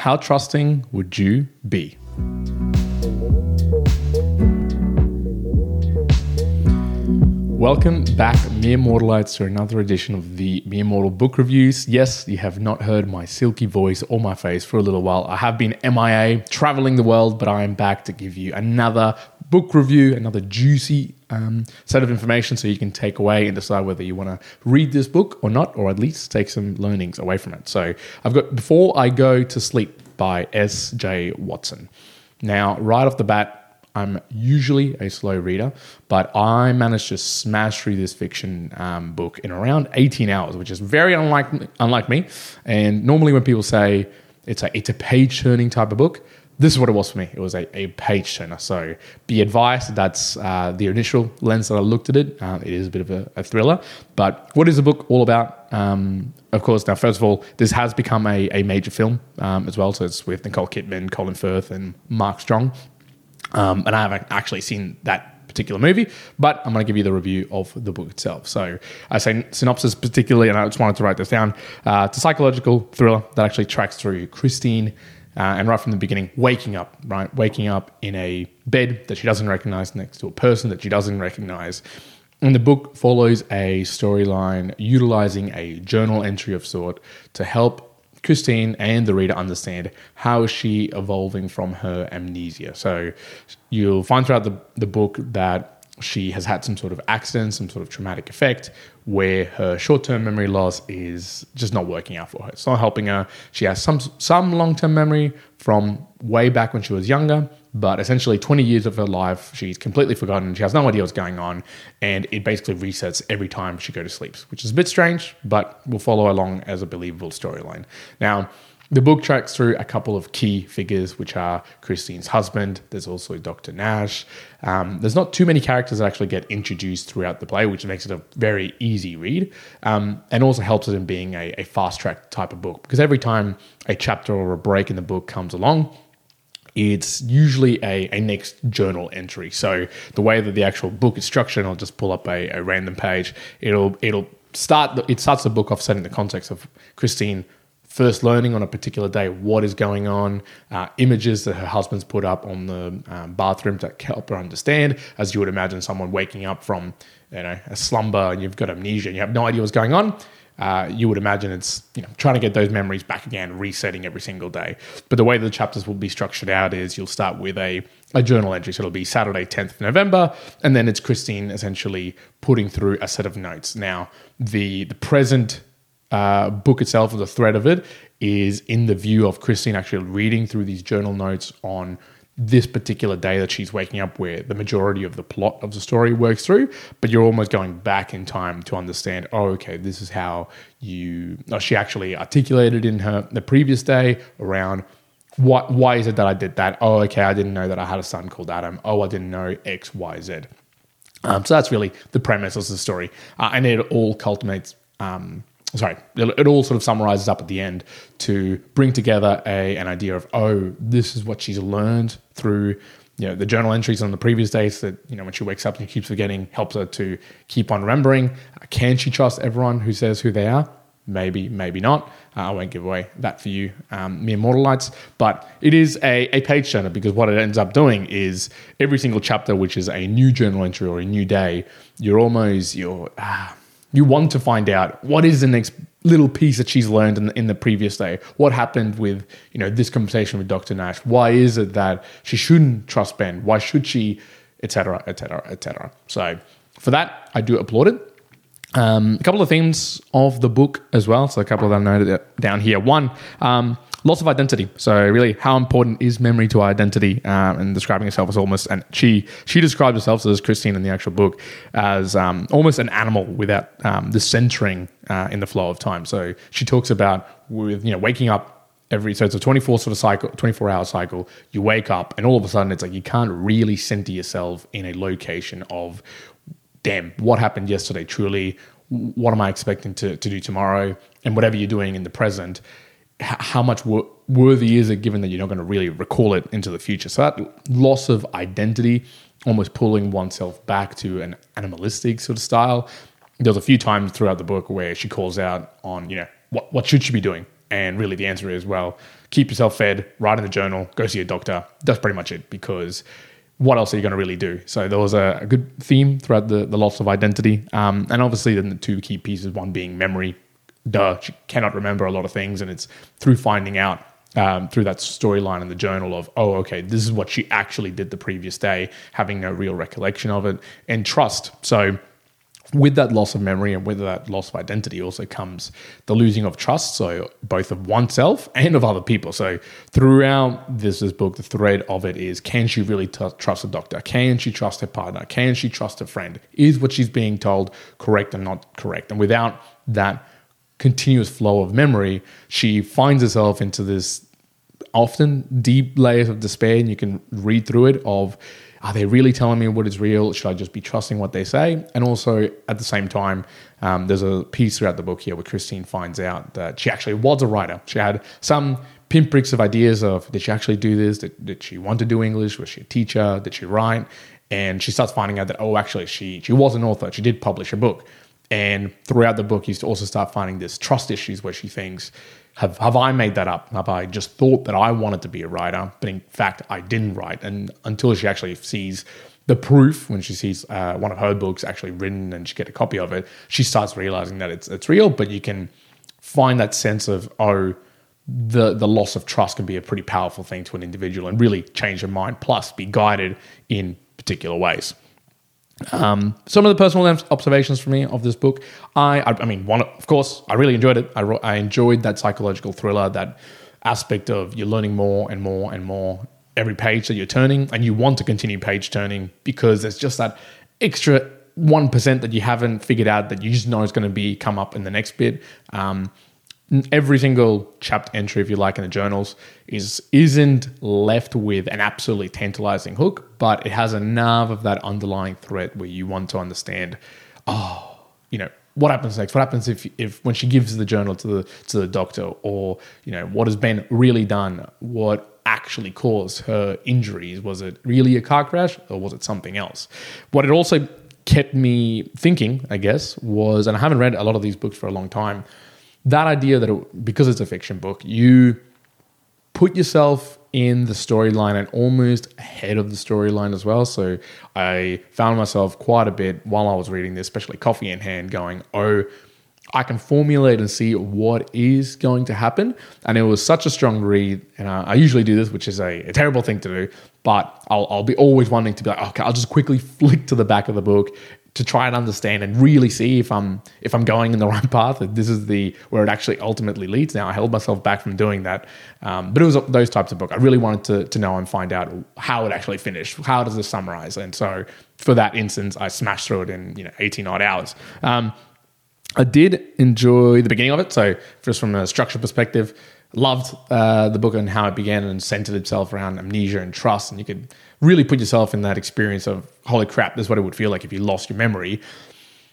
How trusting would you be? Welcome back, mere mortalites, to another edition of the Mere Mortal Book Reviews. Yes, you have not heard my silky voice or my face for a little while. I have been MIA, traveling the world, but I am back to give you another book review, another juicy um, set of information so you can take away and decide whether you want to read this book or not, or at least take some learnings away from it. So I've got Before I Go to Sleep by S.J. Watson. Now, right off the bat, I'm usually a slow reader, but I managed to smash through this fiction um, book in around 18 hours, which is very unlike unlike me. And normally, when people say it's a it's a page turning type of book, this is what it was for me. It was a, a page turner. So be advised that's uh, the initial lens that I looked at it. Uh, it is a bit of a, a, thriller. But what is the book all about? Um, of course, now, first of all, this has become a, a major film um, as well. So it's with Nicole Kidman, Colin Firth, and Mark Strong. Um, and I haven't actually seen that particular movie, but I'm going to give you the review of the book itself. So I say synopsis particularly, and I just wanted to write this down. Uh, it's a psychological thriller that actually tracks through Christine. Uh, and right from the beginning, waking up, right? Waking up in a bed that she doesn't recognize next to a person that she doesn't recognize. And the book follows a storyline utilizing a journal entry of sort to help Christine and the reader understand how is she evolving from her amnesia. So you'll find throughout the, the book that she has had some sort of accident, some sort of traumatic effect where her short-term memory loss is just not working out for her. It's not helping her. She has some some long-term memory from way back when she was younger, but essentially 20 years of her life she's completely forgotten. She has no idea what's going on, and it basically resets every time she goes to sleep, which is a bit strange, but will follow along as a believable storyline. Now, the book tracks through a couple of key figures, which are Christine's husband. There's also Dr. Nash. Um, there's not too many characters that actually get introduced throughout the play, which makes it a very easy read um, and also helps it in being a, a fast track type of book because every time a chapter or a break in the book comes along, it's usually a, a next journal entry. So the way that the actual book is structured, I'll just pull up a, a random page. It'll it'll start it starts the book off setting the context of Christine first learning on a particular day what is going on, uh, images that her husband's put up on the um, bathroom to help her understand, as you would imagine someone waking up from you know a slumber and you've got amnesia and you have no idea what's going on. Uh, you would imagine it's you know trying to get those memories back again, resetting every single day. But the way the chapters will be structured out is you'll start with a, a journal entry, so it'll be Saturday, 10th of November, and then it's Christine essentially putting through a set of notes. Now the the present uh, book itself, or the thread of it, is in the view of Christine actually reading through these journal notes on this particular day that she's waking up, where the majority of the plot of the story works through. But you're almost going back in time to understand. Oh, okay, this is how you. Oh, she actually articulated in her the previous day around what why is it that I did that? Oh, okay, I didn't know that I had a son called Adam. Oh, I didn't know X, Y, Z. Um, so that's really the premise of the story, uh, and it all culminates um, sorry, it, all sort of summarizes up at the end to bring together a, an idea of, oh, this is what she's learned through you know, the journal entries on the previous days that, you know, when she wakes up and keeps forgetting, helps her to keep on remembering. Can she trust everyone who says who they are? Maybe, maybe not. Uh, I won't give away that for you, um, mere mortalites. But it is a, a page turner because what it ends up doing is every single chapter, which is a new journal entry or a new day, you're almost, you're, ah, you want to find out what is the next little piece that she's learned in the, in the previous day. What happened with you know this conversation with Dr. Nash? Why is it that she shouldn't trust Ben? Why should she, etc., etc., etc. So for that, I do applaud it. Um, a couple of themes of the book as well. So a couple of them noted down here. One. Um, loss of identity. So really, how important is memory to our identity? Um, and describing herself as almost, and she she describes herself as Christine in the actual book as um, almost an animal without um, the centering uh, in the flow of time. So she talks about with you know waking up every so it's a 24 sort of cycle 24 hour cycle you wake up and all of a sudden it's like you can't really center yourself in a location of damn what happened yesterday truly what am i expecting to, to do tomorrow and whatever you're doing in the present how much worthy is it given that you're not going to really recall it into the future? So that loss of identity, almost pulling oneself back to an animalistic sort of style. There's a few times throughout the book where she calls out on, you know, what, what should she be doing? And really, the answer is well, keep yourself fed, write in a journal, go see a doctor. That's pretty much it because what else are you going to really do? So there was a, a good theme throughout the, the loss of identity. Um, and obviously, then the two key pieces one being memory. Duh, she cannot remember a lot of things. And it's through finding out um, through that storyline in the journal of, oh, okay, this is what she actually did the previous day, having no real recollection of it, and trust. So with that loss of memory and with that loss of identity also comes the losing of trust. So both of oneself and of other people. So throughout this, this book the thread of it is can she really t- trust a doctor? Can she trust her partner? Can she trust a friend? Is what she's being told correct and not correct? And without that continuous flow of memory she finds herself into this often deep layers of despair and you can read through it of are they really telling me what is real? Should I just be trusting what they say? And also, at the same time, um, there's a piece throughout the book here where Christine finds out that she actually was a writer. She had some pinpricks of ideas of did she actually do this? Did, did she want to do English? Was she a teacher? Did she write? And she starts finding out that, oh, actually, she, she was an author. She did publish a book. And throughout the book, you also start finding this trust issues where she thinks, have, have I made that up? Have I just thought that I wanted to be a writer, but in fact, I didn't write? And until she actually sees the proof, when she sees uh, one of her books actually written and she get a copy of it, she starts realizing that it's, it's real, but you can find that sense of, oh, the the loss of trust can be a pretty powerful thing to an individual and really change your mind plus be guided in particular ways um, some of the personal observations for me of this book, I, I, I mean, one, of course, I really enjoyed it. I, I enjoyed that psychological thriller, that aspect of you're learning more and more and more every page that you're turning, and you want to continue page turning because there's just that extra one percent that you haven't figured out that you just know is going to be come up in the next bit. Um, every single chapter entry, if you like, in the journals is isn't left with an absolutely tantalizing hook, but it has enough of that underlying threat where you want to understand, oh, you know, what happens next? What happens if if when she gives the journal to the to the doctor, or you know, what has been really done? What actually caused her injuries? Was it really a car crash, or was it something else? What it also kept me thinking, I guess, was, and I haven't read a lot of these books for a long time that idea that it, because it's a fiction book, you put yourself in the storyline and almost ahead of the storyline as well. So I found myself quite a bit while I was reading this, especially coffee in hand, going, oh, I can formulate and see what is going to happen. And it was such a strong read. And I, I usually do this, which is a, a, terrible thing to do, but I'll, I'll be always wanting to be like, okay, I'll just quickly flick to the back of the book to try and understand and really see if I'm if I'm going in the right path. If this is the where it actually ultimately leads. Now I held myself back from doing that, um, but it was those types of book. I really wanted to to know and find out how it actually finished. How does it summarize? And so for that instance, I smashed through it in you know 18 odd hours. Um, I did enjoy the beginning of it. So just from a structure perspective, loved uh, the book and how it began and centered itself around amnesia and trust. And you could really put yourself in that experience of, holy crap, this is what it would feel like if you lost your memory.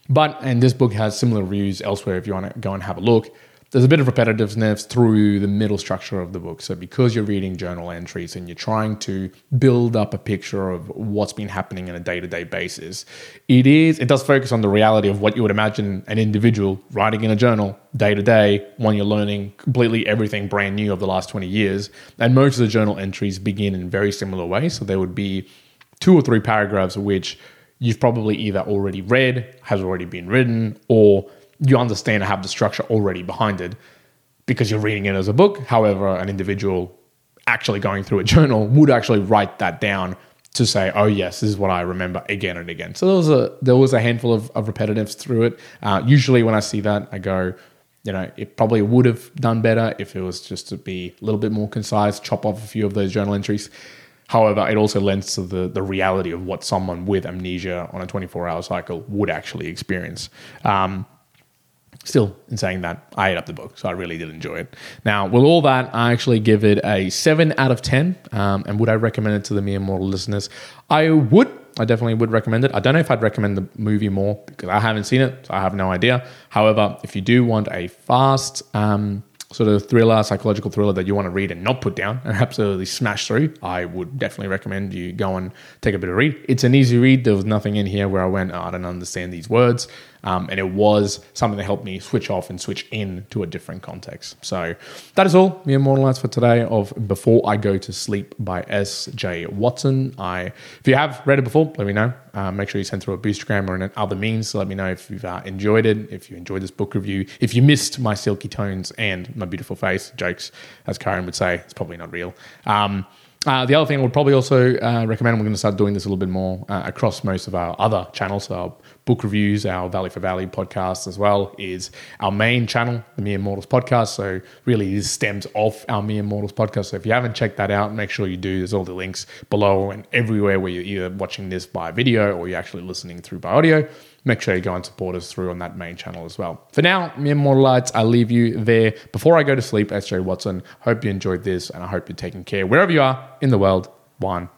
But, and this book has similar reviews elsewhere if you want to go and have a look there's a bit of repetitiveness through the middle structure of the book. So, because you're reading journal entries and you're trying to build up a picture of what's been happening on a day to day basis, it is it does focus on the reality of what you would imagine an individual writing in a journal day to day when you're learning completely everything brand new of the last 20 years. And most of the journal entries begin in very similar ways. So, there would be two or three paragraphs which you've probably either already read, has already been written, or you understand and have the structure already behind it because you're reading it as a book. However, an individual actually going through a journal would actually write that down to say, "Oh yes, this is what I remember again and again." So there was a there was a handful of, of repetitives through it. Uh, usually, when I see that, I go, you know, it probably would have done better if it was just to be a little bit more concise, chop off a few of those journal entries. However, it also lends to the the reality of what someone with amnesia on a 24 hour cycle would actually experience. Um, still in saying that i ate up the book so i really did enjoy it now with all that i actually give it a 7 out of 10 um, and would i recommend it to the mere mortal listeners i would i definitely would recommend it i don't know if i'd recommend the movie more because i haven't seen it so i have no idea however if you do want a fast um, sort of thriller, psychological thriller that you want to read and not put down and absolutely smash through, I would definitely recommend you go and take a bit of read. It's an easy read. There was nothing in here where I went, oh, I don't understand these words. Um, and it was something that helped me switch off and switch in to a different context. So that is all the mere mortalites for today of Before I Go to Sleep by S.J. Watson. I, if you have read it before, let me know. Uh, make sure you send through a Boostgram or in other means to let me know if you've uh, enjoyed it, if you enjoyed this book review, if you missed my silky tones and my beautiful face jokes, as Karen would say, it's probably not real. Um, uh, the other thing I would probably also uh, recommend, we're going to start doing this a little bit more uh, across most of our other channels, so our book reviews, our Valley for Valley podcast as well, is our main channel, the Mere Mortals podcast. So really this stems off our Mere Mortals podcast. So if you haven't checked that out, make sure you do. There's all the links below and everywhere where you're either watching this by video or you're actually listening through by audio make sure you go and support us through on that main channel as well. For now, mere mortalites, I leave you there. Before I go to sleep, SJ Watson, hope you enjoyed this and I hope you're taking care wherever you are in the world. Juan